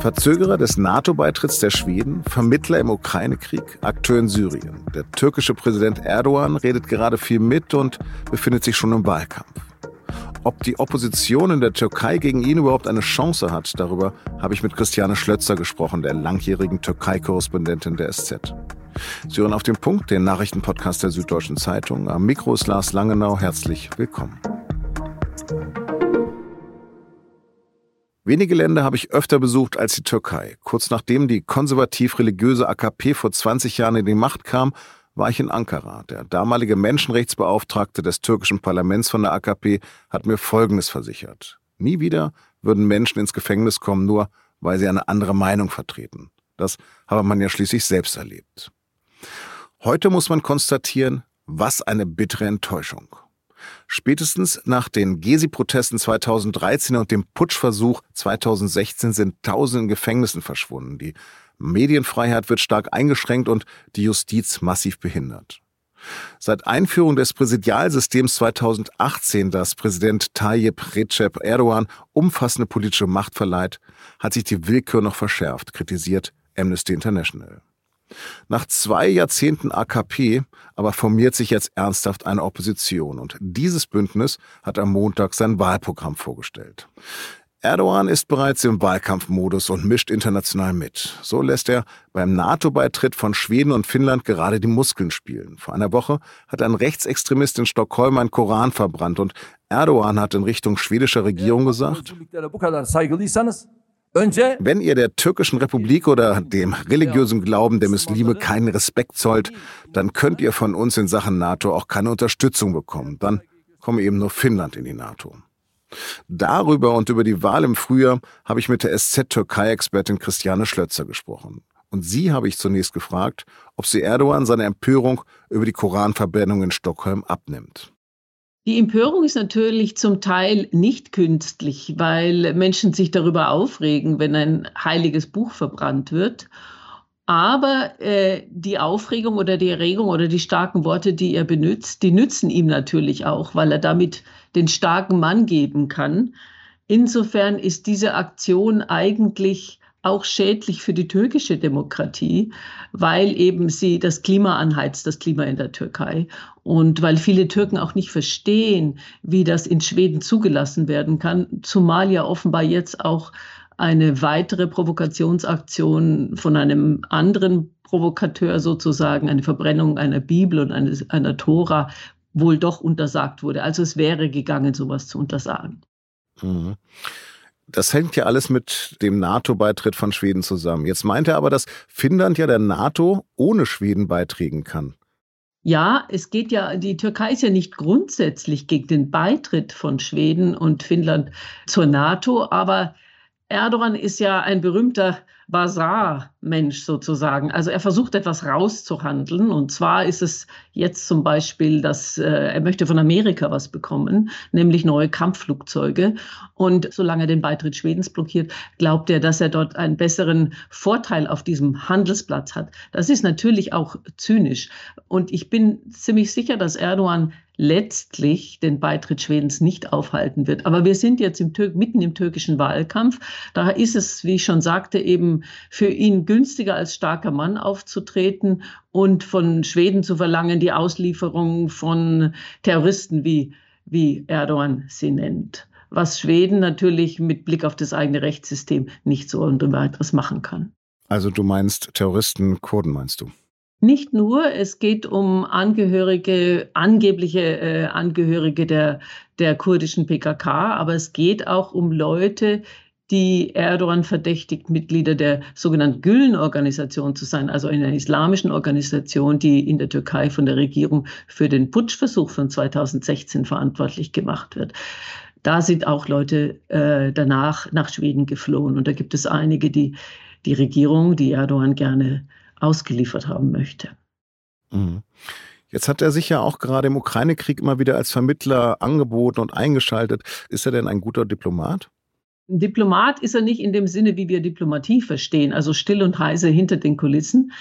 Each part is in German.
Verzögerer des NATO-Beitritts der Schweden, Vermittler im Ukraine-Krieg, Akteur in Syrien. Der türkische Präsident Erdogan redet gerade viel mit und befindet sich schon im Wahlkampf. Ob die Opposition in der Türkei gegen ihn überhaupt eine Chance hat, darüber habe ich mit Christiane Schlötzer gesprochen, der langjährigen Türkei-Korrespondentin der SZ. Sie hören auf den Punkt, den Nachrichtenpodcast der Süddeutschen Zeitung. Am Mikro ist Lars Langenau. Herzlich willkommen. Wenige Länder habe ich öfter besucht als die Türkei. Kurz nachdem die konservativ-religiöse AKP vor 20 Jahren in die Macht kam, war ich in Ankara. Der damalige Menschenrechtsbeauftragte des türkischen Parlaments von der AKP hat mir Folgendes versichert. Nie wieder würden Menschen ins Gefängnis kommen, nur weil sie eine andere Meinung vertreten. Das habe man ja schließlich selbst erlebt. Heute muss man konstatieren, was eine bittere Enttäuschung. Spätestens nach den Gezi-Protesten 2013 und dem Putschversuch 2016 sind Tausende in Gefängnissen verschwunden. Die Medienfreiheit wird stark eingeschränkt und die Justiz massiv behindert. Seit Einführung des Präsidialsystems 2018, das Präsident Tayyip Recep Erdogan umfassende politische Macht verleiht, hat sich die Willkür noch verschärft, kritisiert Amnesty International. Nach zwei Jahrzehnten AKP aber formiert sich jetzt ernsthaft eine Opposition und dieses Bündnis hat am Montag sein Wahlprogramm vorgestellt. Erdogan ist bereits im Wahlkampfmodus und mischt international mit. So lässt er beim NATO-Beitritt von Schweden und Finnland gerade die Muskeln spielen. Vor einer Woche hat ein Rechtsextremist in Stockholm einen Koran verbrannt und Erdogan hat in Richtung schwedischer Regierung gesagt, wenn ihr der türkischen Republik oder dem religiösen Glauben der Muslime keinen Respekt zollt, dann könnt ihr von uns in Sachen NATO auch keine Unterstützung bekommen. Dann komme eben nur Finnland in die NATO. Darüber und über die Wahl im Frühjahr habe ich mit der SZ-Türkei-Expertin Christiane Schlötzer gesprochen. Und sie habe ich zunächst gefragt, ob sie Erdogan seine Empörung über die Koranverbrennung in Stockholm abnimmt. Die Empörung ist natürlich zum Teil nicht künstlich, weil Menschen sich darüber aufregen, wenn ein heiliges Buch verbrannt wird. Aber äh, die Aufregung oder die Erregung oder die starken Worte, die er benutzt, die nützen ihm natürlich auch, weil er damit den starken Mann geben kann. Insofern ist diese Aktion eigentlich auch schädlich für die türkische Demokratie, weil eben sie das Klima anheizt, das Klima in der Türkei. Und weil viele Türken auch nicht verstehen, wie das in Schweden zugelassen werden kann, zumal ja offenbar jetzt auch eine weitere Provokationsaktion von einem anderen Provokateur sozusagen, eine Verbrennung einer Bibel und einer, einer Tora, wohl doch untersagt wurde. Also es wäre gegangen, sowas zu untersagen. Mhm. Das hängt ja alles mit dem NATO-Beitritt von Schweden zusammen. Jetzt meint er aber, dass Finnland ja der NATO ohne Schweden beitreten kann. Ja, es geht ja, die Türkei ist ja nicht grundsätzlich gegen den Beitritt von Schweden und Finnland zur NATO, aber Erdogan ist ja ein berühmter Basar-Mensch sozusagen. Also er versucht etwas rauszuhandeln. Und zwar ist es jetzt zum Beispiel, dass äh, er möchte von Amerika was bekommen, nämlich neue Kampfflugzeuge. Und solange er den Beitritt Schwedens blockiert, glaubt er, dass er dort einen besseren Vorteil auf diesem Handelsplatz hat. Das ist natürlich auch zynisch. Und ich bin ziemlich sicher, dass Erdogan letztlich den Beitritt Schwedens nicht aufhalten wird. Aber wir sind jetzt im mitten im türkischen Wahlkampf. Daher ist es, wie ich schon sagte, eben für ihn günstiger als starker Mann aufzutreten und von Schweden zu verlangen, die Auslieferung von Terroristen, wie, wie Erdogan sie nennt. Was Schweden natürlich mit Blick auf das eigene Rechtssystem nicht so und weiteres machen kann. Also du meinst Terroristen, Kurden meinst du? Nicht nur, es geht um Angehörige, angebliche äh, Angehörige der, der kurdischen PKK, aber es geht auch um Leute, die Erdogan verdächtigt, Mitglieder der sogenannten Gülen-Organisation zu sein, also einer islamischen Organisation, die in der Türkei von der Regierung für den Putschversuch von 2016 verantwortlich gemacht wird. Da sind auch Leute äh, danach nach Schweden geflohen. Und da gibt es einige, die die Regierung, die Erdogan gerne ausgeliefert haben möchte. Mhm. Jetzt hat er sich ja auch gerade im Ukraine-Krieg immer wieder als Vermittler angeboten und eingeschaltet. Ist er denn ein guter Diplomat? Diplomat ist er nicht in dem Sinne, wie wir Diplomatie verstehen, also still und heise hinter den Kulissen.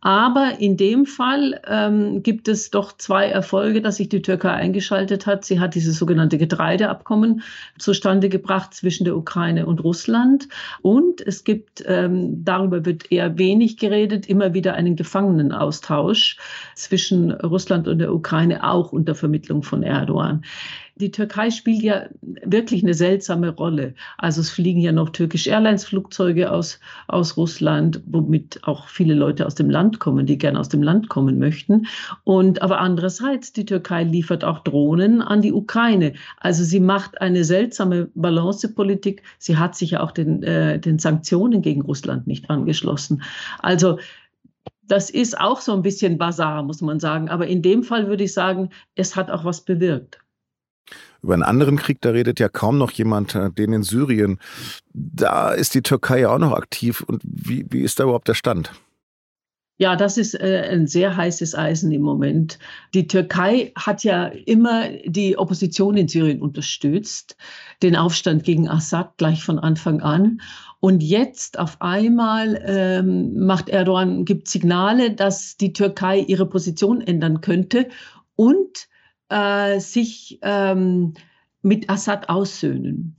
Aber in dem Fall ähm, gibt es doch zwei Erfolge, dass sich die Türkei eingeschaltet hat. Sie hat dieses sogenannte Getreideabkommen zustande gebracht zwischen der Ukraine und Russland. Und es gibt, ähm, darüber wird eher wenig geredet, immer wieder einen Gefangenenaustausch zwischen Russland und der Ukraine, auch unter Vermittlung von Erdogan die Türkei spielt ja wirklich eine seltsame Rolle. Also es fliegen ja noch türkische Airlines-Flugzeuge aus, aus Russland, womit auch viele Leute aus dem Land kommen, die gerne aus dem Land kommen möchten. Und aber andererseits, die Türkei liefert auch Drohnen an die Ukraine. Also sie macht eine seltsame Balancepolitik. Sie hat sich ja auch den, äh, den Sanktionen gegen Russland nicht angeschlossen. Also das ist auch so ein bisschen Basar, muss man sagen. Aber in dem Fall würde ich sagen, es hat auch was bewirkt. Über einen anderen Krieg, da redet ja kaum noch jemand, äh, den in Syrien. Da ist die Türkei ja auch noch aktiv. Und wie, wie ist da überhaupt der Stand? Ja, das ist äh, ein sehr heißes Eisen im Moment. Die Türkei hat ja immer die Opposition in Syrien unterstützt, den Aufstand gegen Assad gleich von Anfang an. Und jetzt auf einmal ähm, macht Erdogan, gibt Signale, dass die Türkei ihre Position ändern könnte und äh, sich ähm, mit Assad aussöhnen.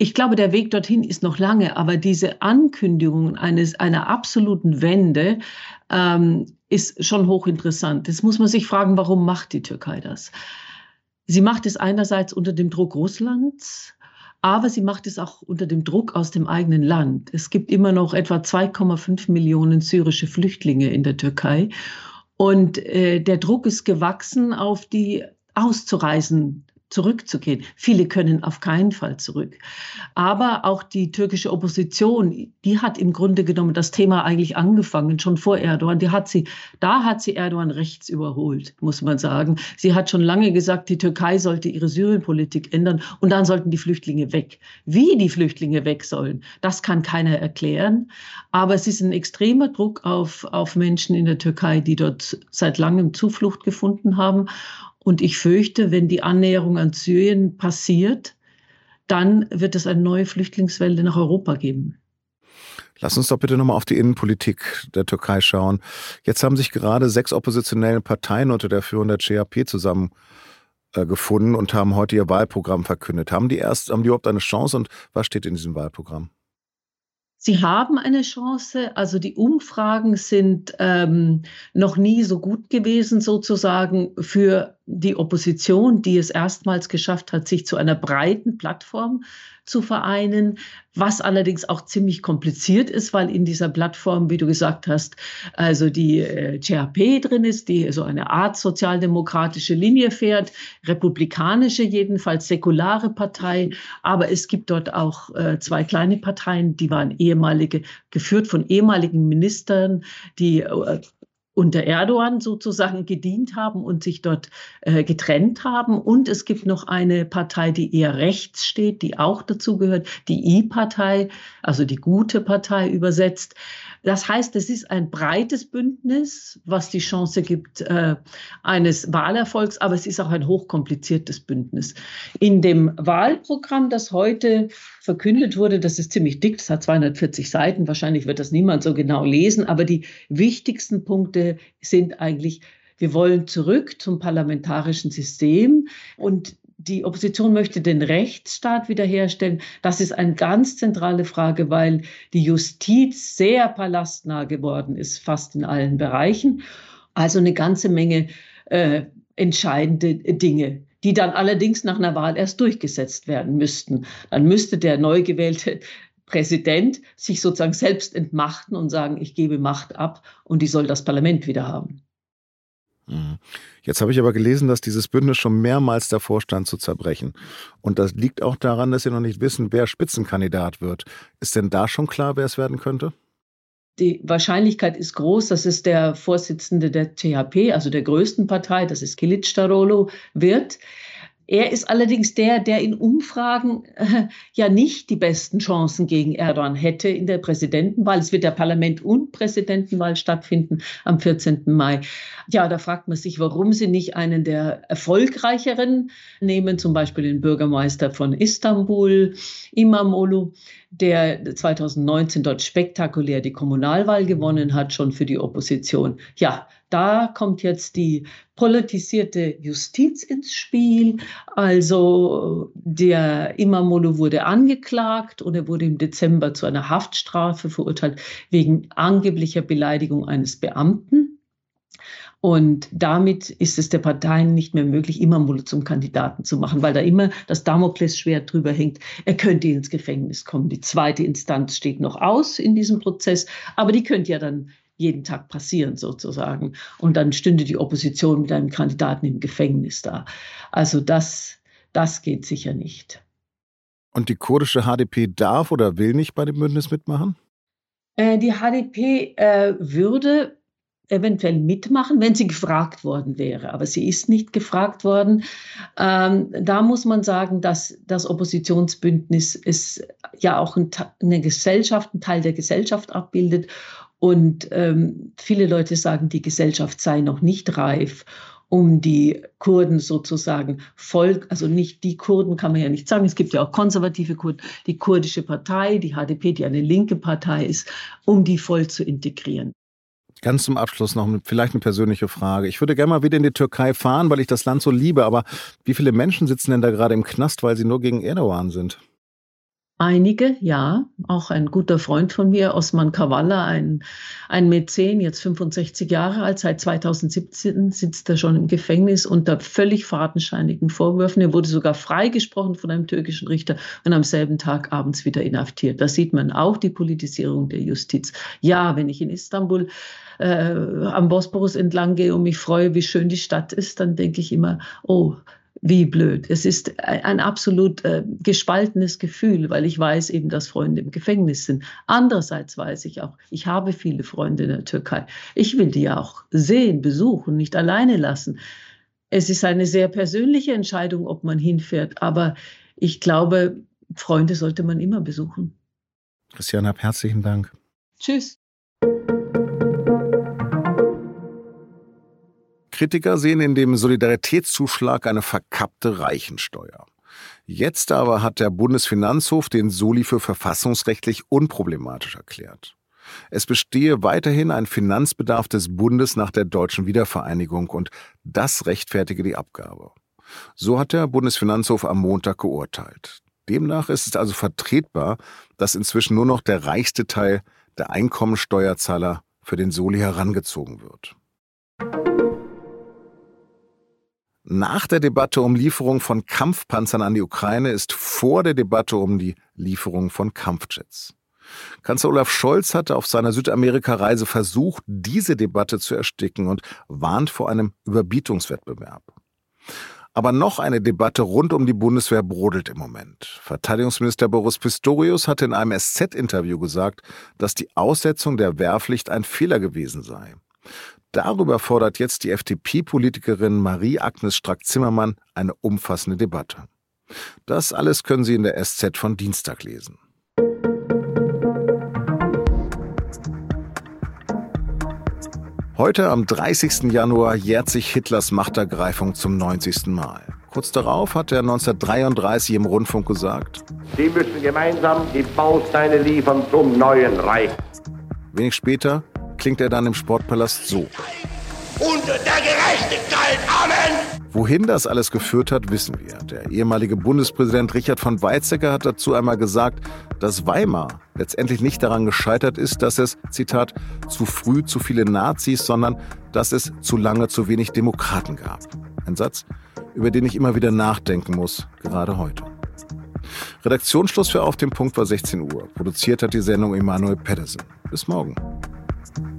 Ich glaube, der Weg dorthin ist noch lange, aber diese Ankündigung eines, einer absoluten Wende ähm, ist schon hochinteressant. Jetzt muss man sich fragen, warum macht die Türkei das? Sie macht es einerseits unter dem Druck Russlands, aber sie macht es auch unter dem Druck aus dem eigenen Land. Es gibt immer noch etwa 2,5 Millionen syrische Flüchtlinge in der Türkei. Und äh, der Druck ist gewachsen, auf die auszureisen zurückzugehen. Viele können auf keinen Fall zurück. Aber auch die türkische Opposition, die hat im Grunde genommen das Thema eigentlich angefangen, schon vor Erdogan. Die hat sie, da hat sie Erdogan rechts überholt, muss man sagen. Sie hat schon lange gesagt, die Türkei sollte ihre Syrienpolitik ändern und dann sollten die Flüchtlinge weg. Wie die Flüchtlinge weg sollen, das kann keiner erklären. Aber es ist ein extremer Druck auf, auf Menschen in der Türkei, die dort seit langem Zuflucht gefunden haben. Und ich fürchte, wenn die Annäherung an Syrien passiert, dann wird es eine neue Flüchtlingswelle nach Europa geben. Lass uns doch bitte nochmal auf die Innenpolitik der Türkei schauen. Jetzt haben sich gerade sechs oppositionelle Parteien unter der Führung der CHP zusammengefunden äh, und haben heute ihr Wahlprogramm verkündet. Haben die erst, haben die überhaupt eine Chance und was steht in diesem Wahlprogramm? Sie haben eine Chance. Also die Umfragen sind ähm, noch nie so gut gewesen, sozusagen für die Opposition, die es erstmals geschafft hat, sich zu einer breiten Plattform zu vereinen, was allerdings auch ziemlich kompliziert ist, weil in dieser Plattform, wie du gesagt hast, also die äh, CHP drin ist, die so eine Art sozialdemokratische Linie fährt, republikanische jedenfalls, säkulare Partei, aber es gibt dort auch äh, zwei kleine Parteien, die waren ehemalige, geführt von ehemaligen Ministern, die äh, unter Erdogan sozusagen gedient haben und sich dort äh, getrennt haben. Und es gibt noch eine Partei, die eher rechts steht, die auch dazu gehört, die I-Partei, also die gute Partei übersetzt. Das heißt, es ist ein breites Bündnis, was die Chance gibt äh, eines Wahlerfolgs, aber es ist auch ein hochkompliziertes Bündnis. In dem Wahlprogramm, das heute verkündet wurde, das ist ziemlich dick, das hat 240 Seiten, wahrscheinlich wird das niemand so genau lesen, aber die wichtigsten Punkte sind eigentlich, wir wollen zurück zum parlamentarischen System und die Opposition möchte den Rechtsstaat wiederherstellen. Das ist eine ganz zentrale Frage, weil die Justiz sehr palastnah geworden ist, fast in allen Bereichen. Also eine ganze Menge äh, entscheidende Dinge, die dann allerdings nach einer Wahl erst durchgesetzt werden müssten. Dann müsste der neu gewählte Präsident sich sozusagen selbst entmachten und sagen, ich gebe Macht ab und die soll das Parlament wieder haben. Mhm. Jetzt habe ich aber gelesen, dass dieses Bündnis schon mehrmals davor stand zu zerbrechen. Und das liegt auch daran, dass Sie noch nicht wissen, wer Spitzenkandidat wird. Ist denn da schon klar, wer es werden könnte? Die Wahrscheinlichkeit ist groß, dass es der Vorsitzende der THP, also der größten Partei, das ist Kilic Starolo, wird. Er ist allerdings der, der in Umfragen äh, ja nicht die besten Chancen gegen Erdogan hätte in der Präsidentenwahl. Es wird der Parlament- und Präsidentenwahl stattfinden am 14. Mai. Ja, da fragt man sich, warum sie nicht einen der erfolgreicheren nehmen, zum Beispiel den Bürgermeister von Istanbul, Imamoglu, der 2019 dort spektakulär die Kommunalwahl gewonnen hat, schon für die Opposition. Ja, da kommt jetzt die politisierte Justiz ins Spiel. Also der Imamolo wurde angeklagt und er wurde im Dezember zu einer Haftstrafe verurteilt wegen angeblicher Beleidigung eines Beamten. Und damit ist es der Parteien nicht mehr möglich, Imamolo zum Kandidaten zu machen, weil da immer das Damoklesschwert drüber hängt. Er könnte ins Gefängnis kommen. Die zweite Instanz steht noch aus in diesem Prozess, aber die könnte ja dann jeden Tag passieren sozusagen. Und dann stünde die Opposition mit einem Kandidaten im Gefängnis da. Also das, das geht sicher nicht. Und die kurdische HDP darf oder will nicht bei dem Bündnis mitmachen? Äh, die HDP äh, würde eventuell mitmachen, wenn sie gefragt worden wäre. Aber sie ist nicht gefragt worden. Ähm, da muss man sagen, dass das Oppositionsbündnis ist ja auch ein, eine Gesellschaft, ein Teil der Gesellschaft abbildet und ähm, viele Leute sagen, die Gesellschaft sei noch nicht reif, um die Kurden sozusagen voll, also nicht die Kurden kann man ja nicht sagen, es gibt ja auch konservative Kurden, die kurdische Partei, die HDP, die eine linke Partei ist, um die voll zu integrieren. Ganz zum Abschluss noch vielleicht eine persönliche Frage. Ich würde gerne mal wieder in die Türkei fahren, weil ich das Land so liebe, aber wie viele Menschen sitzen denn da gerade im Knast, weil sie nur gegen Erdogan sind? Einige, ja. Auch ein guter Freund von mir, Osman Kavala, ein, ein Mäzen, jetzt 65 Jahre alt, seit 2017 sitzt er schon im Gefängnis unter völlig fadenscheinigen Vorwürfen. Er wurde sogar freigesprochen von einem türkischen Richter und am selben Tag abends wieder inhaftiert. Da sieht man auch die Politisierung der Justiz. Ja, wenn ich in Istanbul äh, am Bosporus entlang gehe und mich freue, wie schön die Stadt ist, dann denke ich immer, oh, wie blöd. Es ist ein absolut äh, gespaltenes Gefühl, weil ich weiß eben, dass Freunde im Gefängnis sind. Andererseits weiß ich auch, ich habe viele Freunde in der Türkei. Ich will die ja auch sehen, besuchen, nicht alleine lassen. Es ist eine sehr persönliche Entscheidung, ob man hinfährt, aber ich glaube, Freunde sollte man immer besuchen. Christiane, herzlichen Dank. Tschüss. Kritiker sehen in dem Solidaritätszuschlag eine verkappte Reichensteuer. Jetzt aber hat der Bundesfinanzhof den Soli für verfassungsrechtlich unproblematisch erklärt. Es bestehe weiterhin ein Finanzbedarf des Bundes nach der deutschen Wiedervereinigung und das rechtfertige die Abgabe. So hat der Bundesfinanzhof am Montag geurteilt. Demnach ist es also vertretbar, dass inzwischen nur noch der reichste Teil der Einkommensteuerzahler für den Soli herangezogen wird. Nach der Debatte um Lieferung von Kampfpanzern an die Ukraine ist vor der Debatte um die Lieferung von Kampfjets. Kanzler Olaf Scholz hatte auf seiner Südamerika-Reise versucht, diese Debatte zu ersticken und warnt vor einem Überbietungswettbewerb. Aber noch eine Debatte rund um die Bundeswehr brodelt im Moment. Verteidigungsminister Boris Pistorius hatte in einem SZ-Interview gesagt, dass die Aussetzung der Wehrpflicht ein Fehler gewesen sei. Darüber fordert jetzt die FDP-Politikerin Marie-Agnes Strack-Zimmermann eine umfassende Debatte. Das alles können Sie in der SZ von Dienstag lesen. Heute am 30. Januar jährt sich Hitlers Machtergreifung zum 90. Mal. Kurz darauf hat er 1933 im Rundfunk gesagt, Sie müssen gemeinsam die Bausteine liefern zum neuen Reich. Wenig später klingt er dann im Sportpalast so. Und der Gerechtigkeit, Amen! Wohin das alles geführt hat, wissen wir. Der ehemalige Bundespräsident Richard von Weizsäcker hat dazu einmal gesagt, dass Weimar letztendlich nicht daran gescheitert ist, dass es, Zitat, zu früh zu viele Nazis, sondern dass es zu lange zu wenig Demokraten gab. Ein Satz, über den ich immer wieder nachdenken muss, gerade heute. Redaktionsschluss für Auf dem Punkt war 16 Uhr. Produziert hat die Sendung Emanuel Pedersen. Bis morgen. podcast.